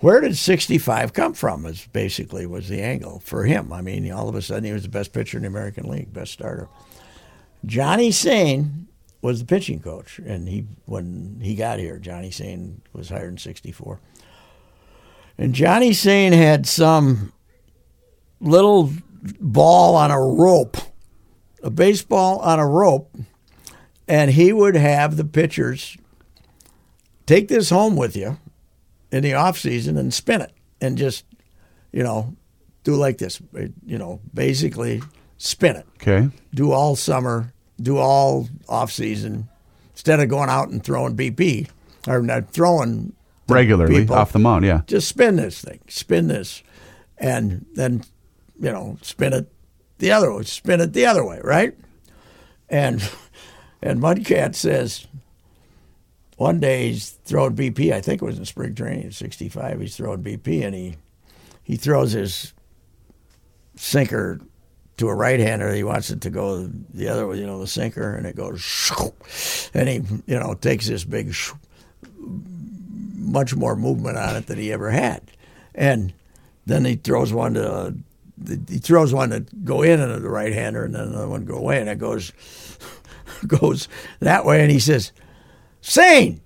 [SPEAKER 1] where did 65 come from? Is basically was the angle for him. I mean, all of a sudden he was the best pitcher in the American League, best starter. Johnny Sain was the pitching coach, and he when he got here, Johnny Sain was hired in '64, and Johnny Sain had some little ball on a rope, a baseball on a rope, and he would have the pitchers take this home with you in the off season and spin it, and just you know do like this, you know, basically spin it.
[SPEAKER 2] Okay.
[SPEAKER 1] do all summer, do all off season, instead of going out and throwing BP or not throwing
[SPEAKER 2] Regularly
[SPEAKER 1] people,
[SPEAKER 2] off the mound. Yeah.
[SPEAKER 1] Just spin this thing, spin this, and then you know spin it the other way, spin it the other way, right? And and Mudcat says one day he's throwing BP. I think it was in spring training in '65. He's throwing BP, and he he throws his sinker to a right hander. He wants it to go the other way, you know, the sinker, and it goes, and he, you know, takes this big, much more movement on it than he ever had, and then he throws one to. He throws one to go in into the right hander, and then another one go away, and it goes goes that way. And he says, "Sain,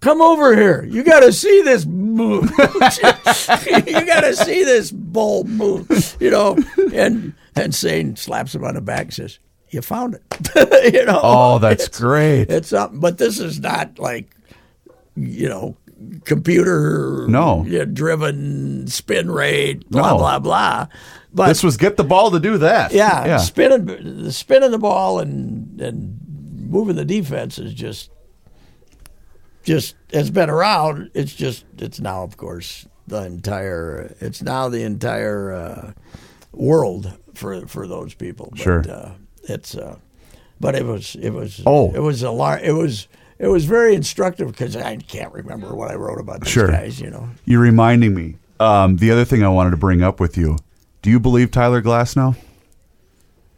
[SPEAKER 1] come over here. You got to see this move. you got to see this bull move. You know." And and Sain slaps him on the back and says, "You found it." you know.
[SPEAKER 2] Oh, that's
[SPEAKER 1] It's-
[SPEAKER 2] great.
[SPEAKER 1] It's something, but this is not like, you know, computer
[SPEAKER 2] No.
[SPEAKER 1] yeah, driven spin rate, blah
[SPEAKER 2] No.
[SPEAKER 1] blah blah. But
[SPEAKER 2] This was get the ball to do that.
[SPEAKER 1] yeah,
[SPEAKER 2] Yeah.
[SPEAKER 1] spinning spinning the ball and and moving the defense is just just has been around. It's just it's now, of course, the entire. It's now the entire uh, world for for those people. But,
[SPEAKER 2] Sure.
[SPEAKER 1] uh, it's. Uh, but it was it was
[SPEAKER 2] Oh.
[SPEAKER 1] it was a lar- it was it was very instructive because I can't remember what I wrote about these
[SPEAKER 2] Sure.
[SPEAKER 1] guys. You know,
[SPEAKER 2] You're reminding me. Um, the other thing I wanted to bring up with you. Do you believe Tyler Glasnow?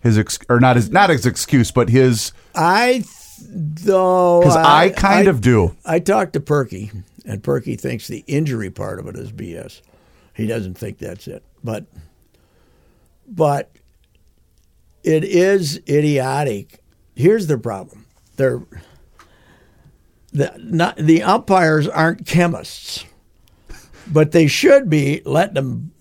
[SPEAKER 2] His ex- or not his not his excuse, but his
[SPEAKER 1] I though
[SPEAKER 2] because I, kind of do.
[SPEAKER 1] I talked to Perky, and Perky thinks the injury part of it is BS. He doesn't think that's it, but but it is idiotic. Here's the problem: they're the not, the umpires aren't chemists, but they should be letting them.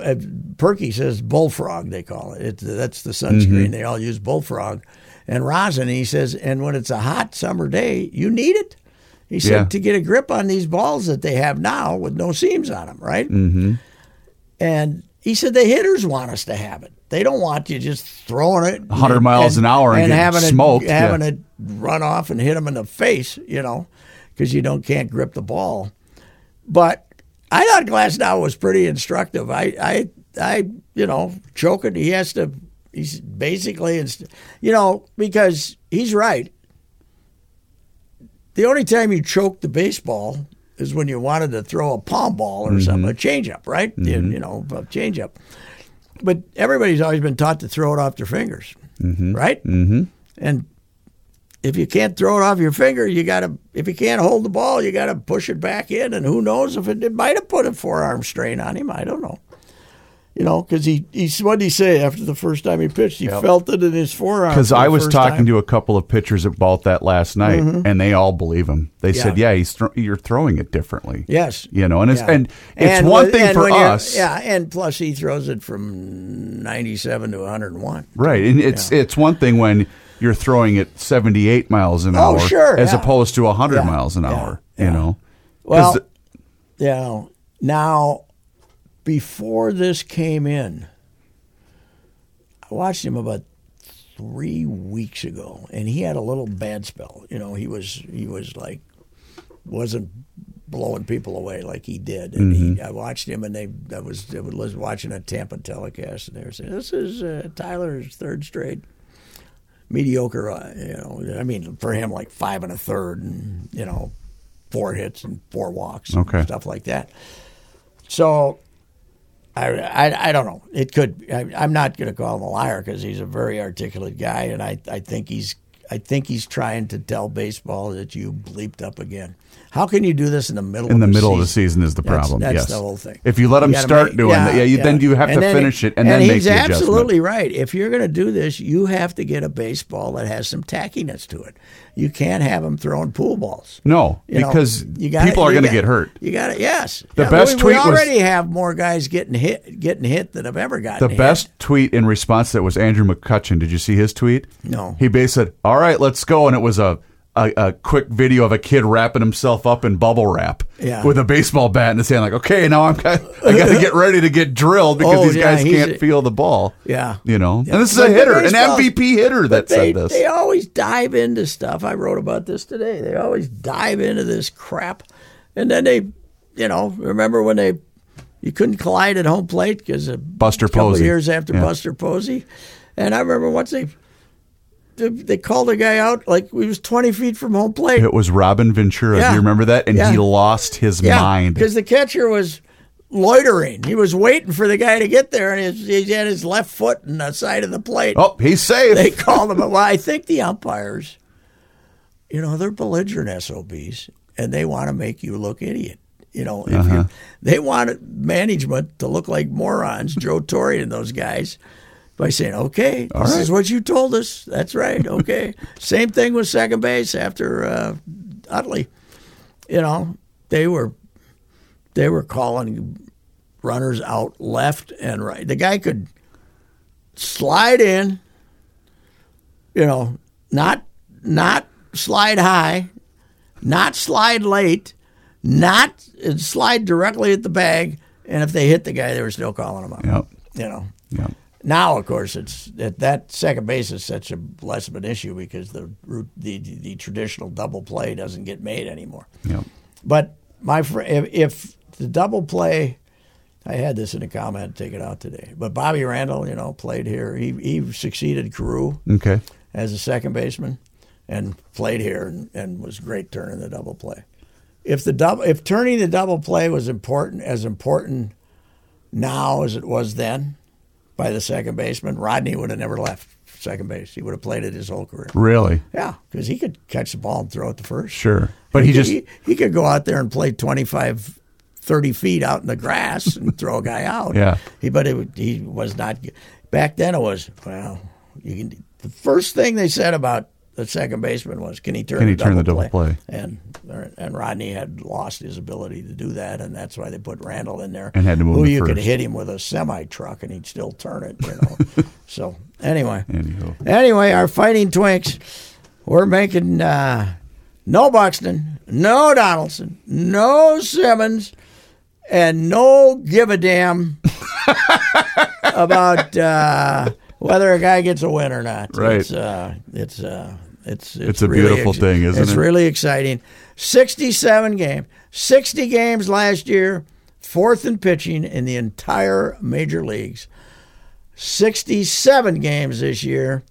[SPEAKER 1] Uh, Perky says bullfrog. They call it. It's that's the sunscreen. They all use bullfrog and rosin. He says, and when it's a hot summer day, you need it. He said
[SPEAKER 2] Yeah.
[SPEAKER 1] to get a grip on these balls that they have now with no seams on them, right? Mm-hmm. And he said the hitters want us to have it. They don't want you just throwing it
[SPEAKER 2] 100 miles an hour and getting
[SPEAKER 1] having
[SPEAKER 2] smoked,
[SPEAKER 1] it having
[SPEAKER 2] yeah.
[SPEAKER 1] it run off and hit them in the face, you know, because you don't can't grip the ball. But I thought Glasnow was pretty instructive. I, I, I, you know, choking. He has to. He's basically, you know, because he's right. The only time you choke the baseball is when you wanted to throw a palm ball or mm-hmm. something, a changeup, right? You, mm-hmm. you know, a changeup. But everybody's always been taught to throw it off their fingers, mm-hmm. right? Mm-hmm. And if you can't throw it off your finger, you got to. If you can't hold the ball, you got to push it back in. And who knows if it, it might have put a forearm strain on him? I don't know. You know, because he, he what did he say after the first time he pitched? He felt it in his forearm.
[SPEAKER 2] Because I was talking
[SPEAKER 1] time.
[SPEAKER 2] to a couple of pitchers about that last night, mm-hmm. and they all believe him. They said,
[SPEAKER 1] Yeah.
[SPEAKER 2] "Yeah, he's thro- you're throwing it differently."
[SPEAKER 1] Yes.
[SPEAKER 2] you know, and it's
[SPEAKER 1] Yeah.
[SPEAKER 2] and it's one
[SPEAKER 1] when-
[SPEAKER 2] thing for us,
[SPEAKER 1] Yeah, and plus he throws it from 97 to 101.
[SPEAKER 2] right? And it's it's one thing when you're throwing it 78 miles an hour,
[SPEAKER 1] Oh,
[SPEAKER 2] hour,
[SPEAKER 1] sure,
[SPEAKER 2] as
[SPEAKER 1] yeah.
[SPEAKER 2] opposed to 100
[SPEAKER 1] Yeah,
[SPEAKER 2] miles an hour.
[SPEAKER 1] yeah.
[SPEAKER 2] You know,
[SPEAKER 1] Well,
[SPEAKER 2] the-
[SPEAKER 1] Yeah. Now, before this came in, I watched him about three weeks ago, and he had a little bad spell. You know, he was he was like wasn't blowing people away like he did. And he, I watched him, and they I was I was watching a Tampa telecast, and they were saying, "This is uh, Tyler's third straight." Mediocre, uh, you know. I mean, for him, like five and a third, and you know, four hits and four walks, and
[SPEAKER 2] Okay.
[SPEAKER 1] stuff like that. So, I, I, I don't know. It could. I, I'm not going to call him a liar because he's a very articulate guy, and I, I think he's I think he's trying to tell baseball that you bleeped up again. How can you do this in the middle?
[SPEAKER 2] in
[SPEAKER 1] of
[SPEAKER 2] the season?
[SPEAKER 1] In the
[SPEAKER 2] middle of the
[SPEAKER 1] season?
[SPEAKER 2] season is the
[SPEAKER 1] That's-
[SPEAKER 2] problem.
[SPEAKER 1] That's
[SPEAKER 2] yes,
[SPEAKER 1] the whole thing.
[SPEAKER 2] If you let them
[SPEAKER 1] gotta
[SPEAKER 2] start
[SPEAKER 1] make-
[SPEAKER 2] doing that, yeah, you, then you have
[SPEAKER 1] And
[SPEAKER 2] to finish it and, then
[SPEAKER 1] and
[SPEAKER 2] make the adjustment.
[SPEAKER 1] absolutely right. If you're going to do this, you have to get a baseball that has some tackiness to it. You can't have them throwing pool balls.
[SPEAKER 2] No,
[SPEAKER 1] You know,
[SPEAKER 2] because
[SPEAKER 1] you gotta-
[SPEAKER 2] people are going to get hurt.
[SPEAKER 1] You got it. Yes.
[SPEAKER 2] The
[SPEAKER 1] Yeah,
[SPEAKER 2] best
[SPEAKER 1] we,
[SPEAKER 2] tweet
[SPEAKER 1] we
[SPEAKER 2] was-
[SPEAKER 1] already have more guys getting hit, getting hit than have ever gotten
[SPEAKER 2] The
[SPEAKER 1] hit.
[SPEAKER 2] best tweet in response to that was Andrew McCutchen. Did you see his tweet?
[SPEAKER 1] No.
[SPEAKER 2] He basically said, "All right, let's go," and it was a. A, a quick video of a kid wrapping himself up in bubble wrap
[SPEAKER 1] Yeah.
[SPEAKER 2] with a baseball bat in his hand, like, okay, now I'm I got to get ready to get drilled because
[SPEAKER 1] Oh,
[SPEAKER 2] these
[SPEAKER 1] yeah,
[SPEAKER 2] guys can't
[SPEAKER 1] a-
[SPEAKER 2] feel the ball.
[SPEAKER 1] Yeah.
[SPEAKER 2] you know,
[SPEAKER 1] Yeah.
[SPEAKER 2] and this is
[SPEAKER 1] But
[SPEAKER 2] a hitter, an MVP hitter that
[SPEAKER 1] they,
[SPEAKER 2] said this.
[SPEAKER 1] They always dive into stuff. I wrote about this today. They always dive into this crap, and then they, you know, remember when they you couldn't collide at home plate because a
[SPEAKER 2] Buster
[SPEAKER 1] couple
[SPEAKER 2] Posey.
[SPEAKER 1] years after. Buster Posey, and I remember once they. They they called the guy out like he was twenty feet from home plate.
[SPEAKER 2] It was Robin Ventura.
[SPEAKER 1] Yeah.
[SPEAKER 2] Do you remember that? And
[SPEAKER 1] Yeah.
[SPEAKER 2] he lost his mind.
[SPEAKER 1] because the catcher was loitering. He was waiting for the guy to get there, and he had his left foot in the side of the plate.
[SPEAKER 2] Oh, he's safe.
[SPEAKER 1] They called him. Well, I think the umpires, you know, they're belligerent SOBs, and they want to make you look idiot. You know, if
[SPEAKER 2] Uh-huh.
[SPEAKER 1] you, they want management to look like morons, Joe Torre and those guys, by saying, "Okay, this is what you told us. That's right. Okay." Same thing with second base after uh, Utley. You know, they were they were calling runners out left and right. The guy could slide in, you know, not not slide high, not slide late, not slide directly at the bag. And if they hit the guy, they were still calling him out.
[SPEAKER 2] Yep.
[SPEAKER 1] You know.
[SPEAKER 2] Yep.
[SPEAKER 1] Now, of course, it's that, that second base is such a less of an issue because the the the traditional double play doesn't get made anymore.
[SPEAKER 2] Yep.
[SPEAKER 1] But my friend, if, if the double play, I had this in a comment, take it out today. But Bobby Randall, you know, played here. He he succeeded Carew
[SPEAKER 2] Okay.
[SPEAKER 1] as a second baseman, and played here and, and was great turning the double play. If the double, if turning the double play was important as important now as it was then, by the second baseman, Rodney would have never left second base. He would have played it his whole career.
[SPEAKER 2] Really?
[SPEAKER 1] Yeah, because he could catch the ball and throw it to first.
[SPEAKER 2] Sure. But he
[SPEAKER 1] could-
[SPEAKER 2] just
[SPEAKER 1] he, he could go out there and play 25, 30 feet out in the grass and throw a guy out.
[SPEAKER 2] Yeah.
[SPEAKER 1] He, but it, he was not. Back then, it was well. You can. The first thing they said about the second baseman was, "Can he turn?
[SPEAKER 2] Can he
[SPEAKER 1] the
[SPEAKER 2] turn the
[SPEAKER 1] double
[SPEAKER 2] play?
[SPEAKER 1] And and Rodney had lost his ability to do that, and that's why they put Randall in there.
[SPEAKER 2] And had to move
[SPEAKER 1] Who you could hit him with a semi truck and he'd still turn it. You know. so anyway. Anyway, our fighting twinks, we're making uh, no Buxton, no Donaldson, no Simmons, and no give a damn about uh, whether a guy gets a win or not.
[SPEAKER 2] Right.
[SPEAKER 1] It's uh, it's uh, it's
[SPEAKER 2] It's a
[SPEAKER 1] really
[SPEAKER 2] beautiful thing, isn't
[SPEAKER 1] it's
[SPEAKER 2] it?
[SPEAKER 1] It's really exciting. Sixty-seven games, sixty games last year. fourth in pitching in the entire major leagues. 67 games this year.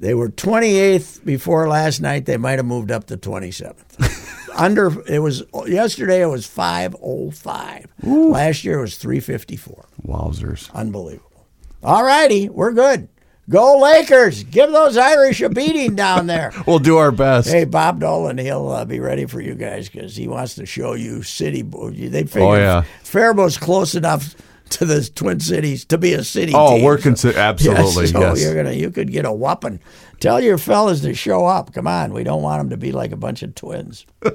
[SPEAKER 1] They were 28th before last night. They might have moved up to 27th. Under it was yesterday. It was 505. Last year it was 354.
[SPEAKER 2] Wowzers.
[SPEAKER 1] Unbelievable. All righty, we're good. Go Lakers! Give those Irish a beating down there.
[SPEAKER 2] We'll do our best.
[SPEAKER 1] Hey, Bob Dolan, he'll uh, be ready for you guys because he wants to show you city. They figure
[SPEAKER 2] Oh, yeah.
[SPEAKER 1] Faribault's close enough to the Twin Cities to be a city.
[SPEAKER 2] Oh,
[SPEAKER 1] team.
[SPEAKER 2] we're consi- absolutely,
[SPEAKER 1] Yes, so
[SPEAKER 2] yes.
[SPEAKER 1] you're gonna you could get a whopping. Tell your fellas to show up. Come on, we don't want them to be like a bunch of twins.